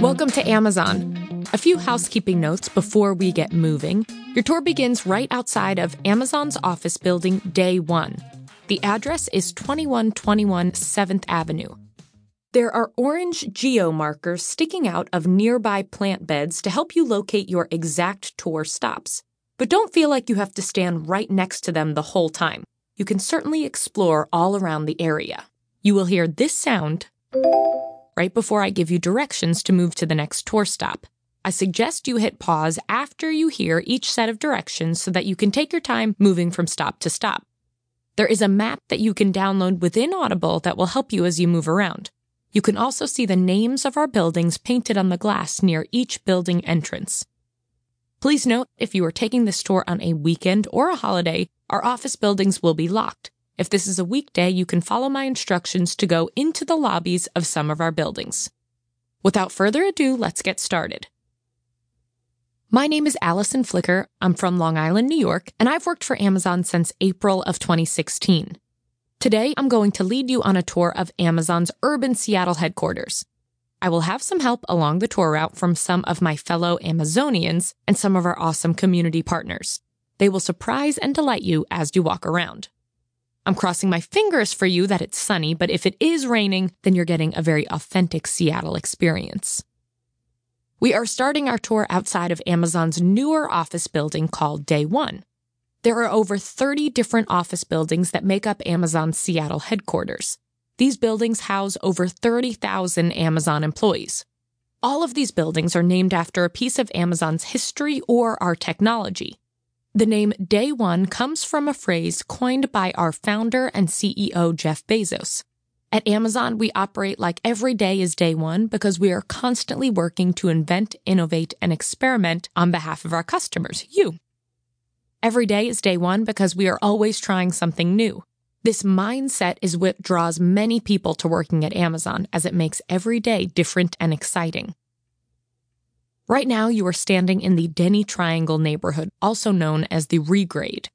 Welcome to Amazon. A few housekeeping notes before we get moving. Your tour begins right outside of Amazon's office building, Day 1. The address is 2121 7th Avenue. There are orange geo markers sticking out of nearby plant beds to help you locate your exact tour stops. But don't feel like you have to stand right next to them the whole time. You can certainly explore all around the area. You will hear this sound right before I give you directions to move to the next tour stop. I suggest you hit pause after you hear each set of directions so that you can take your time moving from stop to stop. There is a map that you can download within Audible that will help you as you move around. You can also see the names of our buildings painted on the glass near each building entrance. Please note if you are taking this tour on a weekend or a holiday, our office buildings will be locked. If this is a weekday, you can follow my instructions to go into the lobbies of some of our buildings. Without further ado, let's get started. My name is Allison Flicker. I'm from Long Island, New York, and I've worked for Amazon since April of 2016. Today, I'm going to lead you on a tour of Amazon's urban Seattle headquarters. I will have some help along the tour route from some of my fellow Amazonians and some of our awesome community partners. They will surprise and delight you as you walk around. I'm crossing my fingers for you that it's sunny, but if it is raining, then you're getting a very authentic Seattle experience. We are starting our tour outside of Amazon's newer office building called Day One. There are over 30 different office buildings that make up Amazon's Seattle headquarters. These buildings house over 30,000 Amazon employees. All of these buildings are named after a piece of Amazon's history or our technology. The name Day One comes from a phrase coined by our founder and CEO, Jeff Bezos. At Amazon, we operate like every day is day one because we are constantly working to invent, innovate, and experiment on behalf of our customers, you. Every day is day one because we are always trying something new. This mindset is what draws many people to working at Amazon as it makes every day different and exciting. Right now, you are standing in the Denny Triangle neighborhood, also known as the Regrade.